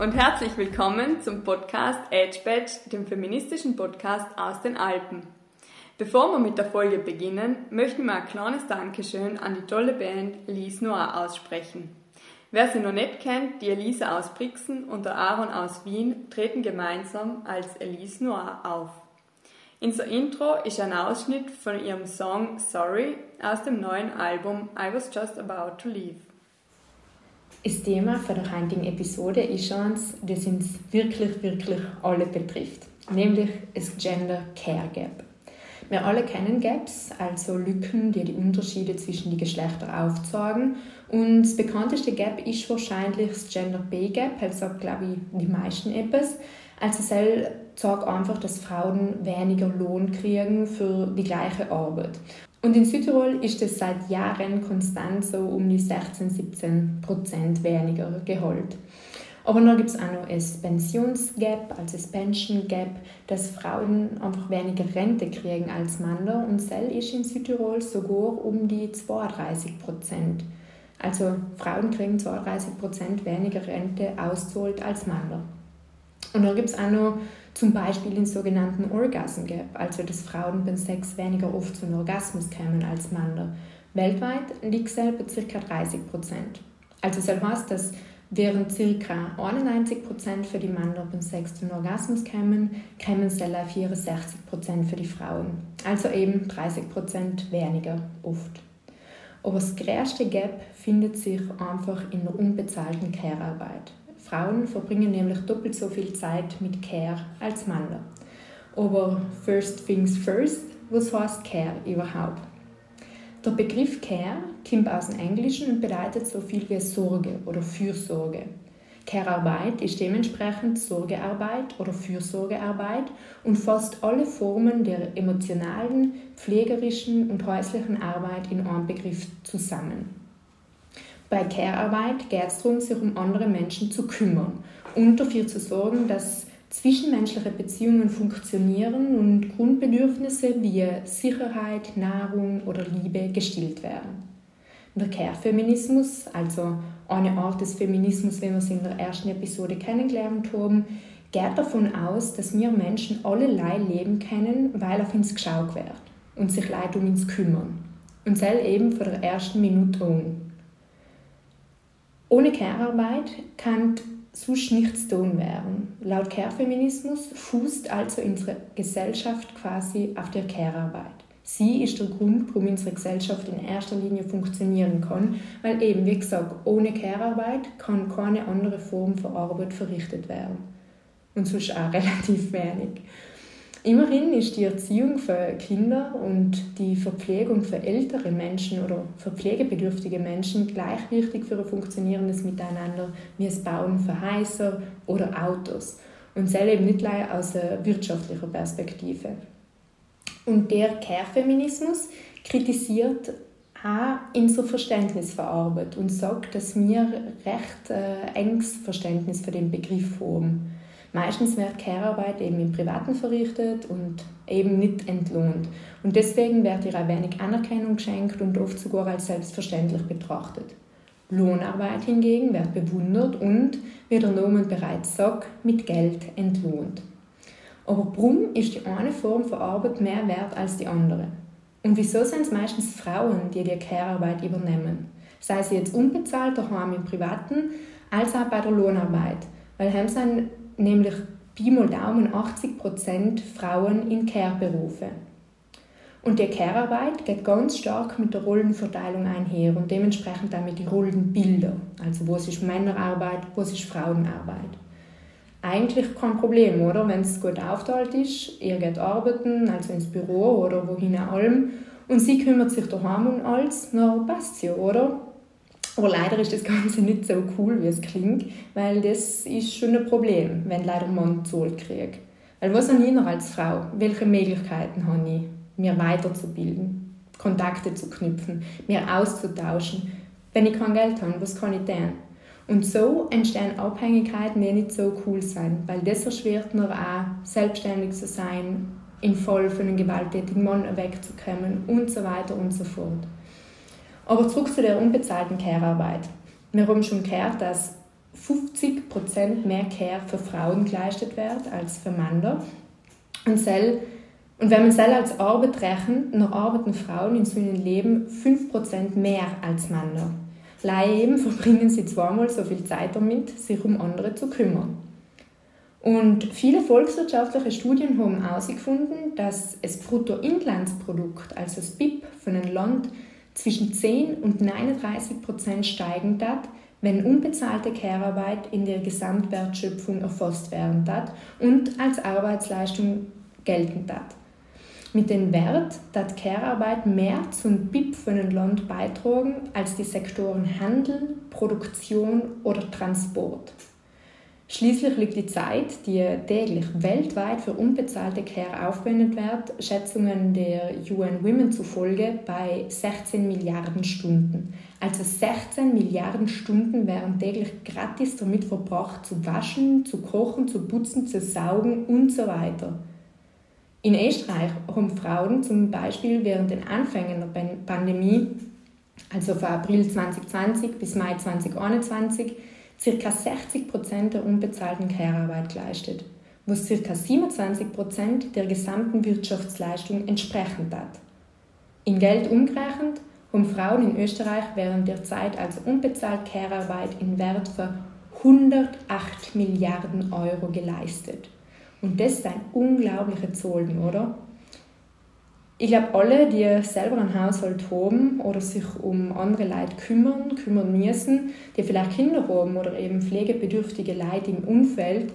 und herzlich willkommen zum Podcast Edge Badge, dem feministischen Podcast aus den Alpen. Bevor wir mit der Folge beginnen, möchten wir ein kleines Dankeschön an die tolle Band Elise Noir aussprechen. Wer sie noch nicht kennt, die Elise aus Brixen und der Aaron aus Wien treten gemeinsam als Elise Noir auf. In so Intro ist ein Ausschnitt von ihrem Song Sorry aus dem neuen Album I Was Just About to Leave. Das Thema für der heutigen Episode ist eins, das uns wirklich, wirklich alle betrifft, nämlich das Gender Care Gap. Wir alle kennen Gaps, also Lücken, die die Unterschiede zwischen den Geschlechtern aufzeigen. Und das bekannteste Gap ist wahrscheinlich das Gender Pay Gap, also glaube ich die meisten etwas. Also es sagt einfach, dass Frauen weniger Lohn kriegen für die gleiche Arbeit. Und in Südtirol ist es seit Jahren konstant so um die 16, 17 Prozent weniger Gehalt. Aber dann gibt es auch noch das Pensionsgap, also das Pension Gap, dass Frauen einfach weniger Rente kriegen als Männer und Sell ist in Südtirol sogar um die 32 Prozent. Also Frauen kriegen 32 Prozent weniger Rente auszahlt als Männer. Und dann gibt es auch noch zum Beispiel den sogenannten Orgasm Gap, also dass Frauen beim Sex weniger oft zu einem Orgasmus kommen als Männer. Weltweit liegt es bei ca. 30 Prozent. Also das heißt, dass während ca. 91 Prozent für die Männer beim Sex zu einem Orgasmus kommen, kommen es 64 Prozent für die Frauen. Also eben 30 Prozent weniger oft. Aber das größte Gap findet sich einfach in der unbezahlten Care-Arbeit. Frauen verbringen nämlich doppelt so viel Zeit mit Care als Männer. Aber first things first, was heißt Care überhaupt? Der Begriff Care kommt aus dem Englischen und bedeutet so viel wie Sorge oder Fürsorge. Care-Arbeit ist dementsprechend Sorgearbeit oder Fürsorgearbeit und fasst alle Formen der emotionalen, pflegerischen und häuslichen Arbeit in einem Begriff zusammen. Bei Care-Arbeit geht es darum, sich um andere Menschen zu kümmern und dafür zu sorgen, dass zwischenmenschliche Beziehungen funktionieren und Grundbedürfnisse wie Sicherheit, Nahrung oder Liebe gestillt werden. Der Care-Feminismus, also eine Art des Feminismus, wie wir es in der ersten Episode kennengelernt haben, geht davon aus, dass wir Menschen allerlei leben können, weil auf uns geschaut wird und sich Leute um uns kümmern. Und selbst eben von der ersten Minute an. Ohne Care-Arbeit kann sonst nichts tun werden. Laut Care-Feminismus fußt also unsere Gesellschaft quasi auf der Care-Arbeit. Sie ist der Grund, warum unsere Gesellschaft in erster Linie funktionieren kann, weil eben, wie gesagt, ohne Care-Arbeit kann keine andere Form von Arbeit verrichtet werden. Und sonst auch relativ wenig. Immerhin ist die Erziehung für Kinder und die Verpflegung für ältere Menschen oder für pflegebedürftige Menschen gleich wichtig für ein funktionierendes Miteinander wie das Bauen für Häuser oder Autos. Und selbst eben nicht nur aus einer wirtschaftlichen Perspektive. Und der Care-Feminismus kritisiert auch unser Verständnis für Arbeit und sagt, dass wir recht äh, enges Verständnis für den Begriff haben. Meistens wird Care-Arbeit eben im Privaten verrichtet und eben nicht entlohnt. Und deswegen wird ihr auch wenig Anerkennung geschenkt und oft sogar als selbstverständlich betrachtet. Lohnarbeit hingegen wird bewundert und, wie der Nomen bereits sagt, mit Geld entlohnt. Aber warum ist die eine Form von Arbeit mehr wert als die andere? Und wieso sind es meistens Frauen, die die Care-Arbeit übernehmen? Sei sie jetzt unbezahlt daheim im Privaten, als auch bei der Lohnarbeit. Weil haben sie nämlich Pi mal Daumen 80% Frauen in Care-Berufe. Und die Care-Arbeit geht ganz stark mit der Rollenverteilung einher und dementsprechend auch mit den Rollenbilder. Also was ist Männerarbeit, was ist Frauenarbeit. Eigentlich kein Problem, oder? Wenn es gut aufteilt ist, ihr geht arbeiten, also ins Büro oder wohin allem, und sie kümmert sich daheim um alles, dann passt ja, oder? Aber leider ist das Ganze nicht so cool, wie es klingt, weil das ist schon ein Problem, wenn leider Mann Zoll kriegt. Weil was habe ich noch als Frau? Welche Möglichkeiten habe ich, mir weiterzubilden, Kontakte zu knüpfen, mir auszutauschen? Wenn ich kein Geld habe, was kann ich tun? Und so entstehen Abhängigkeiten, die nicht so cool sind, weil das erschwert mir auch, selbstständig zu sein, in voll von einem gewalttätigen Mann wegzukommen und so weiter und so fort. Aber zurück zu der unbezahlten Care-Arbeit. Wir haben schon gehört, dass 50% mehr Care für Frauen geleistet wird als für Männer. Und, sel, und wenn man es als Arbeit rechnet, dann arbeiten Frauen in so einem Leben 5% mehr als Männer. Leider verbringen sie zweimal so viel Zeit damit, sich um andere zu kümmern. Und viele volkswirtschaftliche Studien haben herausgefunden, dass das Bruttoinlandsprodukt, also das BIP von einem Land, zwischen 10 und 39 Prozent steigen darf, wenn unbezahlte Care-Arbeit in der Gesamtwertschöpfung erfasst werden darf und als Arbeitsleistung gelten darf. Mit dem Wert, dass Care-Arbeit mehr zum BIP von einem Land beitragen als die Sektoren Handel, Produktion oder Transport. Schließlich liegt die Zeit, die täglich weltweit für unbezahlte Care aufgewendet wird, Schätzungen der UN Women zufolge bei 16 Milliarden Stunden. Also 16 Milliarden Stunden werden täglich gratis damit verbracht, zu waschen, zu kochen, zu putzen, zu saugen und so weiter. In Österreich haben Frauen zum Beispiel während den Anfängen der Pandemie, also von April 2020 bis Mai 2021, ca. 60 Prozent der unbezahlten Care-Arbeit geleistet, was ca. 27 Prozent der gesamten Wirtschaftsleistung entsprechen hat. In Geld umgerechnet haben Frauen in Österreich während der Zeit als unbezahlt Care-Arbeit in Wert von 108 Milliarden Euro geleistet. Und das ist ein unglaublicher Zahlen, oder? Ich glaube, alle, die selber einen Haushalt haben oder sich um andere Leute kümmern, kümmern müssen, die vielleicht Kinder haben oder eben pflegebedürftige Leute im Umfeld,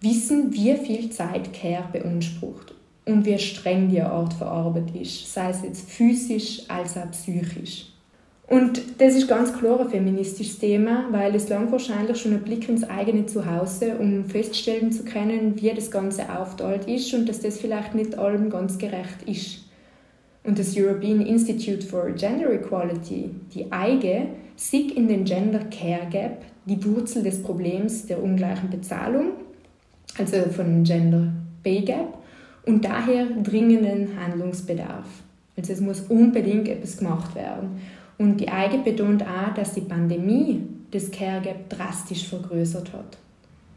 wissen, wie viel Zeit Care beansprucht und wie streng die Art für Arbeit ist, sei es jetzt physisch als auch psychisch. Und das ist ganz klar ein feministisches Thema, weil es lang wahrscheinlich schon ein Blick ins eigene Zuhause, um feststellen zu können, wie das Ganze aufteilt ist und dass das vielleicht nicht allem ganz gerecht ist. Und das European Institute for Gender Equality, die EIGE, sieht in den Gender Care Gap die Wurzel des Problems der ungleichen Bezahlung, also von Gender Pay Gap, und daher dringenden Handlungsbedarf. Also es muss unbedingt etwas gemacht werden. Und die EIGE betont auch, dass die Pandemie das Care Gap drastisch vergrößert hat.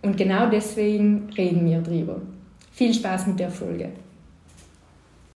Und genau deswegen reden wir drüber. Viel Spaß mit der Folge.